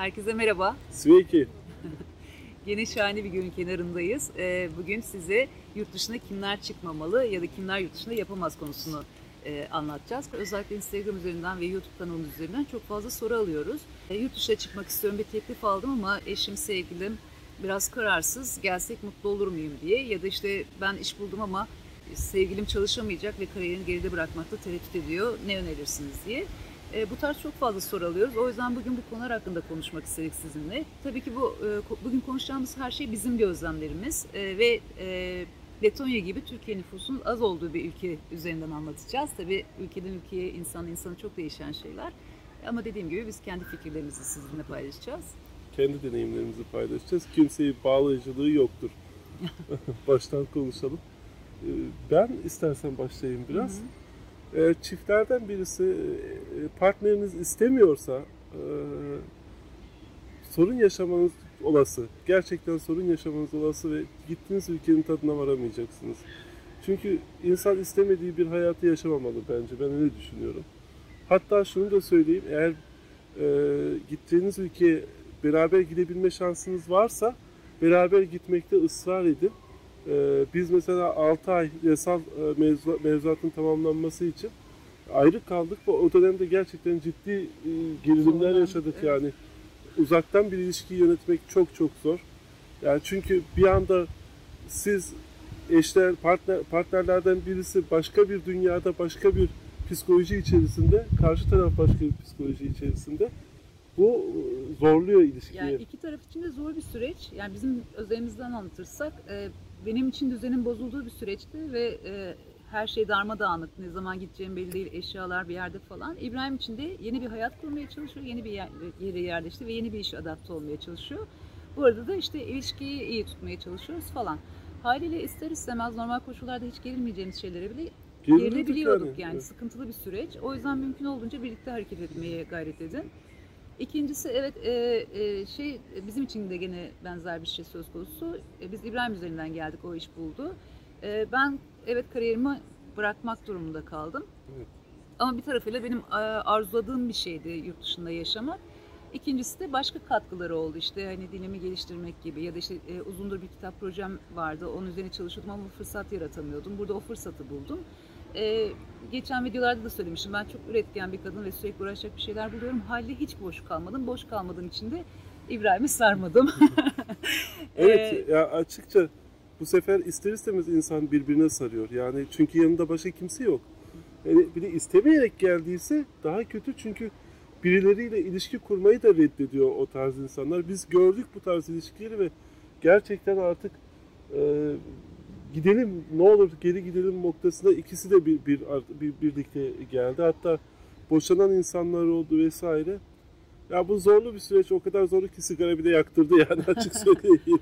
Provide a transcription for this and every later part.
Herkese merhaba. Sveiki. Yine şahane bir günün kenarındayız. Ee, Bugün size yurt dışına kimler çıkmamalı ya da kimler yurt dışında yapamaz konusunu e, anlatacağız. Özellikle Instagram üzerinden ve YouTube kanalımız üzerinden çok fazla soru alıyoruz. E, Yurt dışına çıkmak istiyorum bir teklif aldım ama eşim, sevgilim biraz kararsız. Gelsek mutlu olur muyum diye ya da işte ben iş buldum ama sevgilim çalışamayacak ve kariyerini geride bırakmakta tereddüt ediyor. Ne önerirsiniz diye. E, bu tarz çok fazla soru alıyoruz. O yüzden bugün bu konular hakkında konuşmak istedik sizinle. Tabii ki bu e, bugün konuşacağımız her şey bizim gözlemlerimiz e, ve e, Letonya gibi Türkiye nüfusunun az olduğu bir ülke üzerinden anlatacağız. Tabii ülkeden ülkeye, insan insana çok değişen şeyler. Ama dediğim gibi biz kendi fikirlerimizi sizinle paylaşacağız. Kendi deneyimlerimizi paylaşacağız. Kimseyi bağlayıcılığı yoktur. Baştan konuşalım. Ee, Ben istersen başlayayım biraz. Eğer çiftlerden birisi e, partneriniz istemiyorsa e, sorun yaşamanız olası. Gerçekten sorun yaşamanız olası ve gittiğiniz ülkenin tadına varamayacaksınız. Çünkü insan istemediği bir hayatı yaşamamalı bence. Ben öyle düşünüyorum. Hatta şunu da söyleyeyim. Eğer e, gittiğiniz ülkeye beraber gidebilme şansınız varsa beraber gitmekte ısrar edin. E, biz mesela 6 ay yasal e, mevzu, mevzuatın tamamlanması için ayrı kaldık ve o dönemde gerçekten ciddi e, gerilimler yaşadık evet. yani. Uzaktan bir ilişkiyi yönetmek çok çok zor. Yani çünkü bir anda siz eşler, partner, partnerlerden birisi başka bir dünyada, başka bir psikoloji içerisinde, karşı taraf başka bir psikoloji içerisinde. Bu zorluyor ilişkiyi. Yani iki taraf için de zor bir süreç. Yani bizim özelimizden anlatırsak e, benim için düzenin bozulduğu bir süreçti ve e, her şey darmadağınık. Ne zaman gideceğim belli değil. Eşyalar bir yerde falan. İbrahim için de yeni bir hayat kurmaya çalışıyor. Yeni bir yer, yere yerleşti ve yeni bir işe adapte olmaya çalışıyor. Bu arada da işte ilişkiyi iyi tutmaya çalışıyoruz falan. Haliyle ister istemez normal koşullarda hiç gerilmeyeceğimiz şeylere bile gerilebiliyorduk yani. Evet. Sıkıntılı bir süreç. O yüzden mümkün olduğunca birlikte hareket etmeye gayret edin. İkincisi evet e, e, şey bizim için de gene benzer bir şey söz konusu. E, biz İbrahim üzerinden geldik o iş buldu. E, ben evet kariyerimi bırakmak durumunda kaldım. Evet. Ama bir tarafıyla benim e, arzuladığım bir şeydi yurt dışında yaşamak. İkincisi de başka katkıları oldu işte hani dilimi geliştirmek gibi ya da işte e, uzundur bir kitap projem vardı onun üzerine çalışıyordum ama fırsat yaratamıyordum. Burada o fırsatı buldum. E, geçen videolarda da söylemiştim ben çok üretken bir kadın ve sürekli uğraşacak bir şeyler buluyorum. Halde hiç boş kalmadım. Boş kalmadığım için de İbrahim'i sarmadım. Evet ya açıkça bu sefer ister istemez insan birbirine sarıyor. Yani çünkü yanında başka kimse yok. Yani bir de istemeyerek geldiyse daha kötü çünkü birileriyle ilişki kurmayı da reddediyor o tarz insanlar. Biz gördük bu tarz ilişkileri ve gerçekten artık e, gidelim ne olur geri gidelim noktasında ikisi de bir, bir, bir birlikte geldi. Hatta boşanan insanlar oldu vesaire. Ya bu zorlu bir süreç. O kadar zorlu ki sigara bir de yaktırdı yani açık söyleyeyim.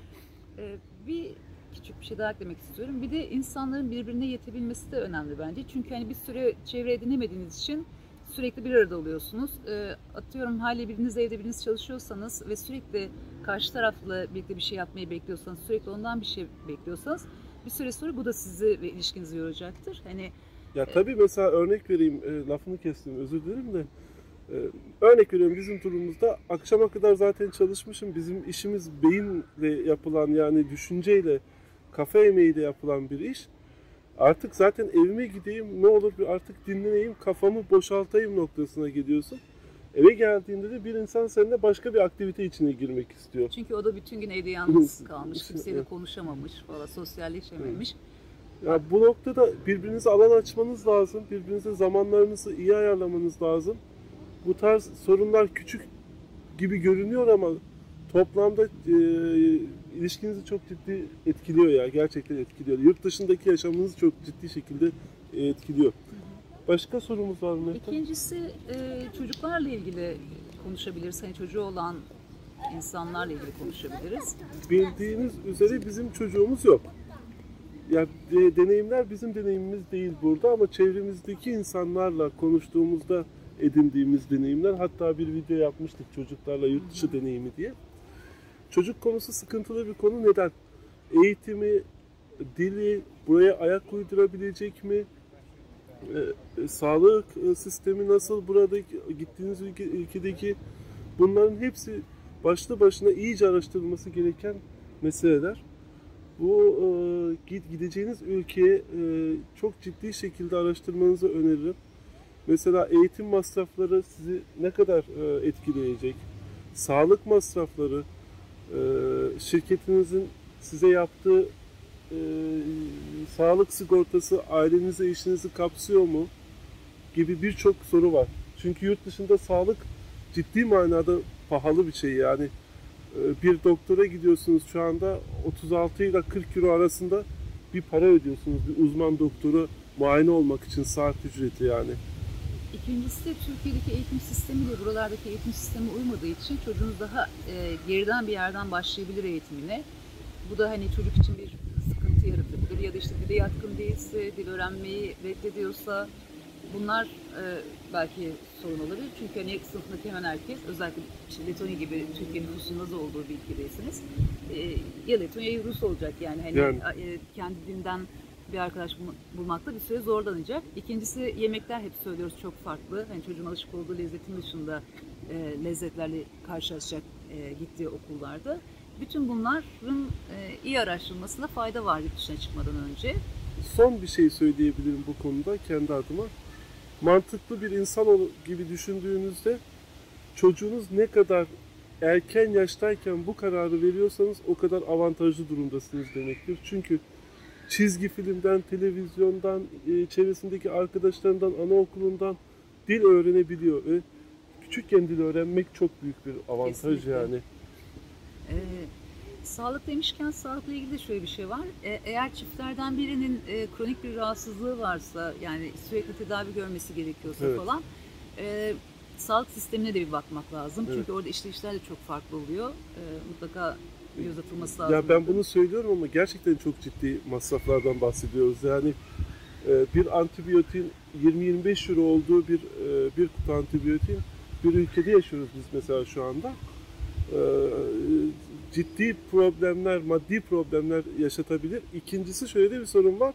Ee, bir küçük bir şey daha eklemek istiyorum. Bir de insanların birbirine yetebilmesi de önemli bence. Çünkü hani bir süre çevre edinemediğiniz için sürekli bir arada oluyorsunuz. Ee, atıyorum hali biriniz evde biriniz çalışıyorsanız ve sürekli karşı tarafla birlikte bir şey yapmayı bekliyorsanız, sürekli ondan bir şey bekliyorsanız bir süre sonra bu da sizi ve ilişkinizi yoracaktır. Hani Ya tabii mesela örnek vereyim, e, lafını kestim özür dilerim de. E, örnek veriyorum bizim durumumuzda akşama kadar zaten çalışmışım. Bizim işimiz beyinle yapılan yani düşünceyle, kafa emeğiyle yapılan bir iş. Artık zaten evime gideyim ne olur bir artık dinleneyim, kafamı boşaltayım noktasına gidiyorsun. Eve geldiğinde de bir insan seninle başka bir aktivite içine girmek istiyor. çünkü o da bütün gün evde yalnız kalmış, kimseyle konuşamamış falan, sosyalleşememiş. Ya bu noktada birbirinize alan açmanız lazım. Birbirinize zamanlarınızı iyi ayarlamanız lazım. Bu tarz sorunlar küçük gibi görünüyor ama toplamda e, ilişkinizi çok ciddi etkiliyor ya. Gerçekten etkiliyor. Yurt dışındaki yaşamınızı çok ciddi şekilde e, etkiliyor. Başka sorumuz var mı? İkincisi e, çocuklarla ilgili konuşabiliriz. Hani çocuğu olan insanlarla ilgili konuşabiliriz. Bildiğiniz üzere bizim çocuğumuz yok. Ya de- deneyimler bizim deneyimimiz değil burada ama çevremizdeki insanlarla konuştuğumuzda edindiğimiz deneyimler. Hatta bir video yapmıştık çocuklarla yurt dışı deneyimi diye. Çocuk konusu sıkıntılı bir konu. Neden? Eğitimi, dili, buraya ayak uydurabilecek mi? Ee, e, sağlık e, sistemi nasıl buradaki gittiğiniz ülke, ülkedeki bunların hepsi başlı başına iyice araştırılması gereken meseleler. Bu e, gideceğiniz ülkeye e, çok ciddi şekilde araştırmanızı öneririm. Mesela eğitim masrafları sizi ne kadar e, etkileyecek? Sağlık masrafları, e, şirketinizin size yaptığı e, sağlık sigortası ailenizi, eşinizi kapsıyor mu? Gibi birçok soru var. Çünkü yurt dışında sağlık ciddi manada pahalı bir şey yani. E, bir doktora gidiyorsunuz şu anda 36 ile 40 euro arasında bir para ödüyorsunuz. Bir uzman doktora muayene olmak için saat ücreti yani. İkincisi de Türkiye'deki eğitim sistemiyle buralardaki eğitim sistemi uymadığı için çocuğunuz daha e, geriden bir yerden başlayabilir eğitimine. Bu da hani çocuk için bir sıkıntı yaratabilir ya da işte dile yatkın değilse, dil öğrenmeyi reddediyorsa bunlar e, belki sorun olabilir. Çünkü hani sınıftaki hemen herkes özellikle işte Letonya gibi Türkiye nüfusunun az olduğu bir ülkedeyseniz e, ya Letonya ya Rus olacak yani hani Yani. e, kendi dilinden bir arkadaş bul- bulmakta bir süre zorlanacak. İkincisi yemekler hep söylüyoruz çok farklı. Hani çocuğun alışık olduğu lezzetin dışında e, lezzetlerle karşılaşacak e, gittiği okullarda. Bütün bunların e, iyi araştırılmasında fayda var yurt dışına çıkmadan önce. Son bir şey söyleyebilirim bu konuda kendi adıma. Mantıklı bir insan gibi düşündüğünüzde çocuğunuz ne kadar erken yaştayken bu kararı veriyorsanız o kadar avantajlı durumdasınız demektir. Çünkü çizgi filmden, televizyondan, e, çevresindeki arkadaşlarından, anaokulundan dil öğrenebiliyor ve küçükken dil öğrenmek çok büyük bir avantaj Kesinlikle. yani. Ee, sağlık demişken sağlıkla ilgili de şöyle bir şey var. Ee, eğer çiftlerden birinin e, kronik bir rahatsızlığı varsa yani sürekli tedavi görmesi gerekiyorsa Evet. falan e, sağlık sistemine de bir bakmak lazım. Evet. Çünkü orada işleyişler de çok farklı oluyor. Ee, mutlaka göz atılması lazım. Ya ben bunu söylüyorum ama gerçekten çok ciddi masraflardan bahsediyoruz. Yani e, bir antibiyotin 20-25 euro olduğu bir e, bir kutu antibiyotin bir ülkede yaşıyoruz biz mesela şu anda. E, ciddi problemler, maddi problemler yaşatabilir. İkincisi şöyle de bir sorun var.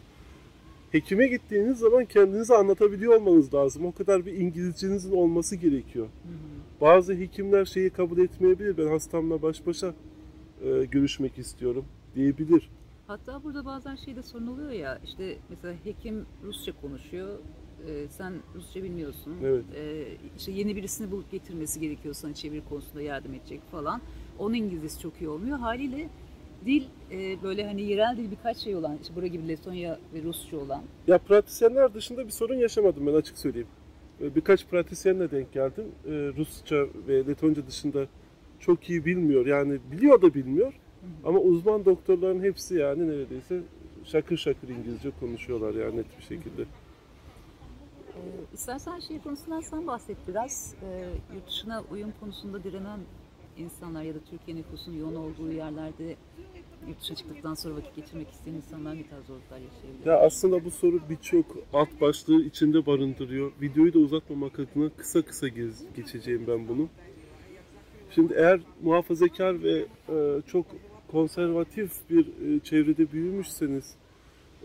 Hekime gittiğiniz zaman kendinizi anlatabiliyor olmanız lazım. O kadar bir İngilizcenizin olması gerekiyor. Hı hı. Bazı hekimler şeyi kabul etmeyebilir. Ben hastamla baş başa e, görüşmek istiyorum diyebilir. Hatta burada bazen şeyde sorun oluyor ya işte mesela hekim Rusça konuşuyor. e, sen Rusça bilmiyorsun. Evet. E, işte yeni birisini bulup getirmesi gerekiyor sana çeviri konusunda yardım edecek falan. Onun İngilizcesi çok iyi olmuyor. Haliyle dil e, böyle hani yerel dil birkaç şey olan, işte bura gibi Letonya ve Rusça olan. Ya pratisyenler dışında bir sorun yaşamadım ben açık söyleyeyim. E, Birkaç pratisyenle denk geldim. E, Rusça ve Letonca dışında çok iyi bilmiyor. Yani biliyor da bilmiyor. Ama uzman doktorların hepsi yani neredeyse şakır şakır İngilizce konuşuyorlar yani net bir şekilde. E, istersen şey konusundan sen bahset biraz. E, yurt dışına uyum konusunda direnen insanlar ya da Türkiye nüfusunun yoğun olduğu yerlerde yurt dışına çıktıktan sonra vakit geçirmek isteyen insanlar ne tarz zorluklar yaşayabilir? Ya aslında bu soru birçok alt başlığı içinde barındırıyor. Videoyu da uzatmamak adına kısa kısa geçeceğim ben bunu. Şimdi eğer muhafazakar ve e, çok konservatif bir e, çevrede büyümüşseniz,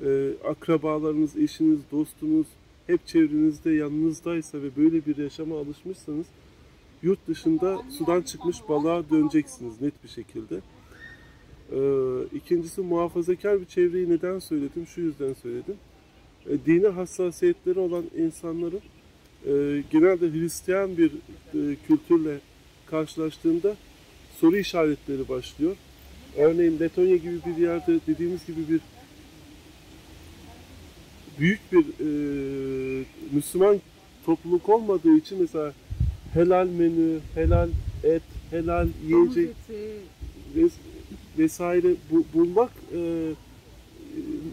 e, akrabalarınız, eşiniz, dostunuz hep çevrenizde, yanınızdaysa ve böyle bir yaşama alışmışsanız yurt dışında sudan çıkmış balığa döneceksiniz net bir şekilde. Ee, ikincisi muhafazakar bir çevreyi neden söyledim? Şu yüzden söyledim. E, dine hassasiyetleri olan insanların e, genelde Hristiyan bir e, kültürle karşılaştığında soru işaretleri başlıyor. Örneğin Letonya gibi bir yerde dediğimiz gibi bir büyük bir e, Müslüman topluluk olmadığı için mesela helal menü, helal et, helal yiyecek ves- vesaire bu, bulmak e, e,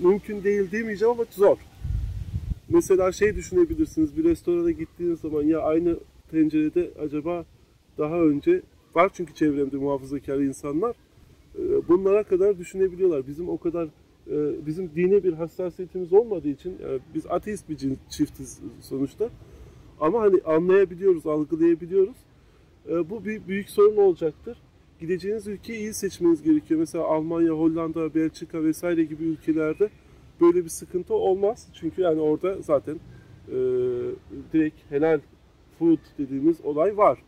mümkün değil demeyeceğim ama zor. Mesela şey düşünebilirsiniz bir restorana gittiğiniz zaman ya aynı tencerede acaba daha önce var çünkü çevremde muhafazakar insanlar e, bunlara kadar düşünebiliyorlar. Bizim o kadar e, bizim dine bir hassasiyetimiz olmadığı için yani biz ateist bir cin- çiftiz sonuçta. Ama hani anlayabiliyoruz, algılayabiliyoruz. E, bu bir büyük sorun olacaktır gideceğiniz ülkeyi iyi seçmeniz gerekiyor. Mesela Almanya, Hollanda, Belçika vesaire gibi ülkelerde böyle bir sıkıntı olmaz. Çünkü yani orada zaten e, direkt helal food dediğimiz olay var.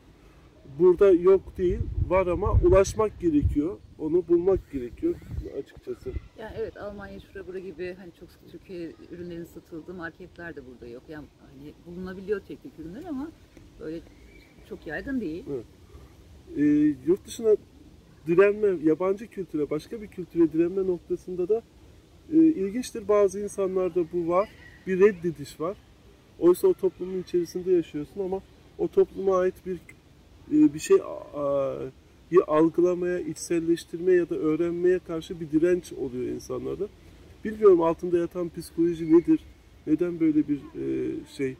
burada yok değil, var ama ulaşmak gerekiyor. Onu bulmak gerekiyor açıkçası. Yani evet Almanya şura bura gibi hani çok Türkiye ürünlerinin satıldığı marketler de burada yok. Yani hani bulunabiliyor teknik ürünler ama böyle çok yaygın değil. Ee, yurt dışına direnme, yabancı kültüre, başka bir kültüre direnme noktasında da e, ilginçtir. Bazı insanlarda bu var. Bir reddediş var. Oysa o toplumun içerisinde yaşıyorsun ama o topluma ait bir e, bir şey a, a, algılamaya, içselleştirmeye ya da öğrenmeye karşı bir direnç oluyor insanlarda. Bilmiyorum altında yatan psikoloji nedir? Neden böyle bir e, şey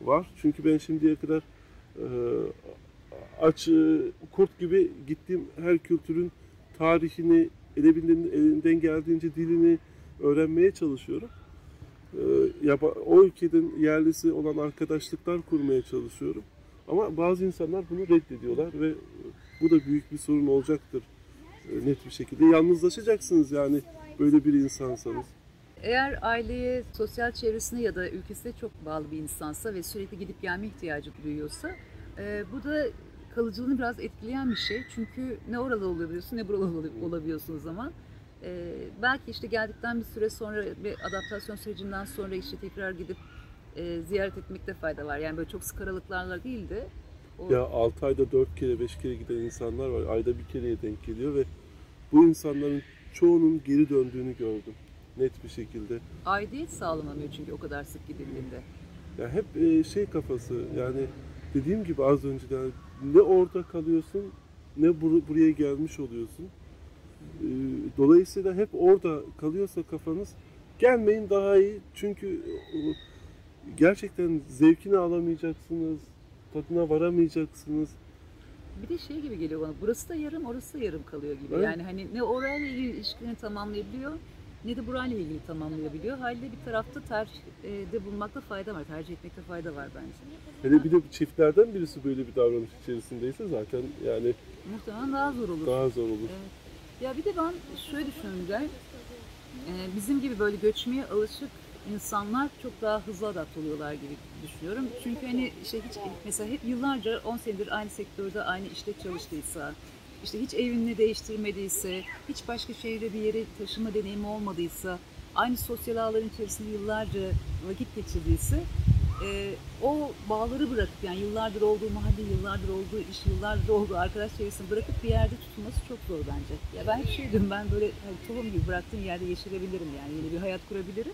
var? Çünkü ben şimdiye kadar e, aç e, kurt gibi gittiğim her kültürün tarihini, edebildiğim elinden geldiğince dilini öğrenmeye çalışıyorum. E, o ülkenin yerlisi olan arkadaşlıklar kurmaya çalışıyorum. Ama bazı insanlar bunu reddediyorlar ve bu da büyük bir sorun olacaktır e, net bir şekilde. Yalnızlaşacaksınız yani böyle bir insansanız. Eğer aileye, sosyal çevresine ya da ülkesine çok bağlı bir insansa ve sürekli gidip gelme ihtiyacı duyuyorsa e, bu da kalıcılığını biraz etkileyen bir şey. Çünkü ne oralı olabiliyorsun ne buralı ol- olabiliyorsun o zaman. E, belki işte geldikten bir süre sonra bir adaptasyon sürecinden sonra işte tekrar gidip e, ziyaret etmekte fayda var. Yani böyle çok sık aralıklarla değil de Ya 6 ayda 4 kere 5 kere giden insanlar var. Ayda bir kereye denk geliyor ve bu insanların çoğunun geri döndüğünü gördüm. Net bir şekilde. aidiyet sağlanamıyor çünkü o kadar sık gidildiğinde. Ya hep e, şey kafası yani dediğim gibi az önce de yani ne orada kalıyorsun ne bur- buraya gelmiş oluyorsun. E, Dolayısıyla hep orada kalıyorsa kafanız gelmeyin daha iyi. Çünkü e, gerçekten zevkini alamayacaksınız, tadına varamayacaksınız. Bir de şey gibi geliyor bana. Burası da yarım, orası da yarım kalıyor gibi. Evet. Yani hani ne orayla ilgili ilişkini tamamlayabiliyor ne de burayla ilgili tamamlayabiliyor. Halde bir tarafta tercihde bulmakta fayda var. Tercih etmekte fayda var bence. Hele bir de çiftlerden birisi böyle bir davranış içerisindeyse zaten yani Muhtemelen daha zor olur. daha zor olur. Evet. Ya bir de ben şöyle düşünüyorum Gülay. Ee, bizim gibi böyle göçmeye alışık insanlar çok daha hızlı adapte oluyorlar gibi düşünüyorum. Çünkü hani işte hiç mesela hep yıllarca 10 senedir aynı sektörde aynı işte çalıştıysa, işte hiç evini değiştirmediyse, hiç başka şehre bir yere taşıma deneyimi olmadıysa, aynı sosyal ağların içerisinde yıllarca vakit geçirdiyse e, o bağları bırakıp yani yıllardır olduğu mahalle, yıllardır olduğu iş, yıllardır olduğu arkadaş çevresini bırakıp bir yerde tutulması çok zor bence. Ya ben hep şey diyorum ben böyle hani tohum gibi bıraktığım yerde yeşerebilirim yani yeni bir hayat kurabilirim.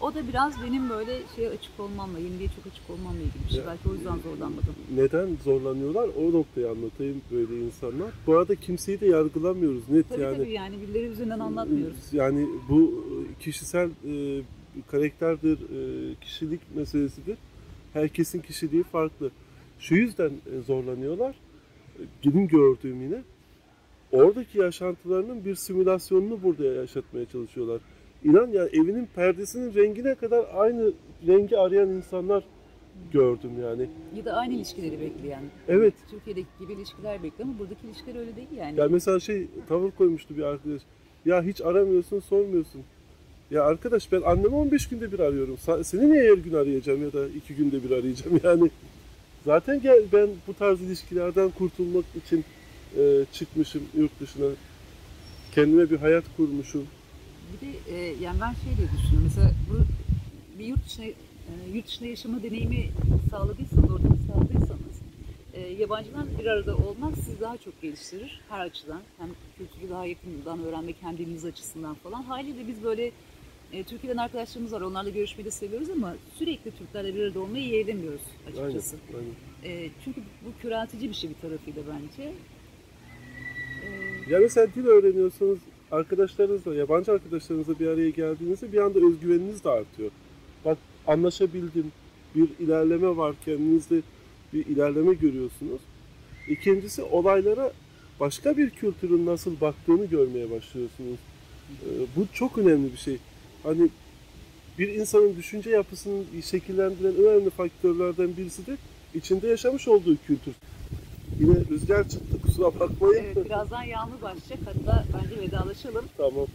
O da biraz benim böyle şeye açık olmamla, yeniliğe çok açık olmamla ilgili bir şey. Ya, Belki o yüzden zorlanmadım. Neden zorlanıyorlar? O noktayı anlatayım böyle insanlar. Bu arada kimseyi de yargılamıyoruz net Tabii yani. tabii yani birileri üzerinden anlatmıyoruz. Yani bu kişisel e, karakterdir, e, kişilik meselesidir. Herkesin kişiliği farklı. Şu yüzden e, zorlanıyorlar. E, Benim gördüğüm yine oradaki yaşantılarının bir simülasyonunu burada yaşatmaya çalışıyorlar. İnan yani evinin perdesinin rengine kadar aynı rengi arayan insanlar gördüm yani. Ya da aynı ilişkileri bekleyen. Evet. Türkiye'deki gibi ilişkiler bekliyor ama buradaki ilişkiler öyle değil yani. Ya mesela şey tavır koymuştu bir arkadaş. Ya hiç aramıyorsun, sormuyorsun. Ya arkadaş ben annemi 15 günde bir arıyorum. Seni niye her gün arayacağım ya da iki günde bir arayacağım yani. Zaten gel ben bu tarz ilişkilerden kurtulmak için e, çıkmışım yurt dışına. Kendime bir hayat kurmuşum. Bir de e, yani ben şey diye düşünüyorum. Mesela bu bir yurt dışına e, yurt dışında yaşama deneyimi sağladıysanız, ortamı sağladıysanız e, yabancılar bir arada olmak sizi daha çok geliştirir her açıdan. Hem kültürü daha yakından öğrenmek hem diliniz açısından falan. Haliyle biz böyle e, Türkiye'den arkadaşlarımız var. Onlarla görüşmeyi de seviyoruz ama sürekli Türklerle bir arada olmayı yeğlemiyoruz Aynen. açıkçası. aynen. E, çünkü bu köreltici bir şey bir tarafıyla bence. E, Ya mesela dil öğreniyorsanız arkadaşlarınızla, yabancı arkadaşlarınızla bir araya geldiğinizde bir anda özgüveniniz de artıyor. Bak anlaşabildim, bir ilerleme var kendinizde bir ilerleme görüyorsunuz. İkincisi olaylara başka bir kültürün nasıl baktığını görmeye başlıyorsunuz. Ee, bu çok önemli bir şey. Hani bir insanın düşünce yapısını şekillendiren önemli faktörlerden birisi de içinde yaşamış olduğu kültür. Yine rüzgar çıktı kusura bakmayın. evet, birazdan yağmur başlayacak. Hatta bence vedalaşalım. Tamam.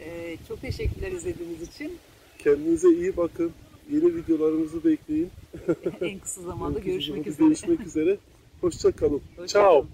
Ee, çok teşekkürler izlediğiniz için. Kendinize iyi bakın. Yeni videolarımızı bekleyin. en kısa zamanda En kısa görüşmek zamanda üzere. Görüşmek üzere. Hoşça kalın. Hoşça Ciao. kalın.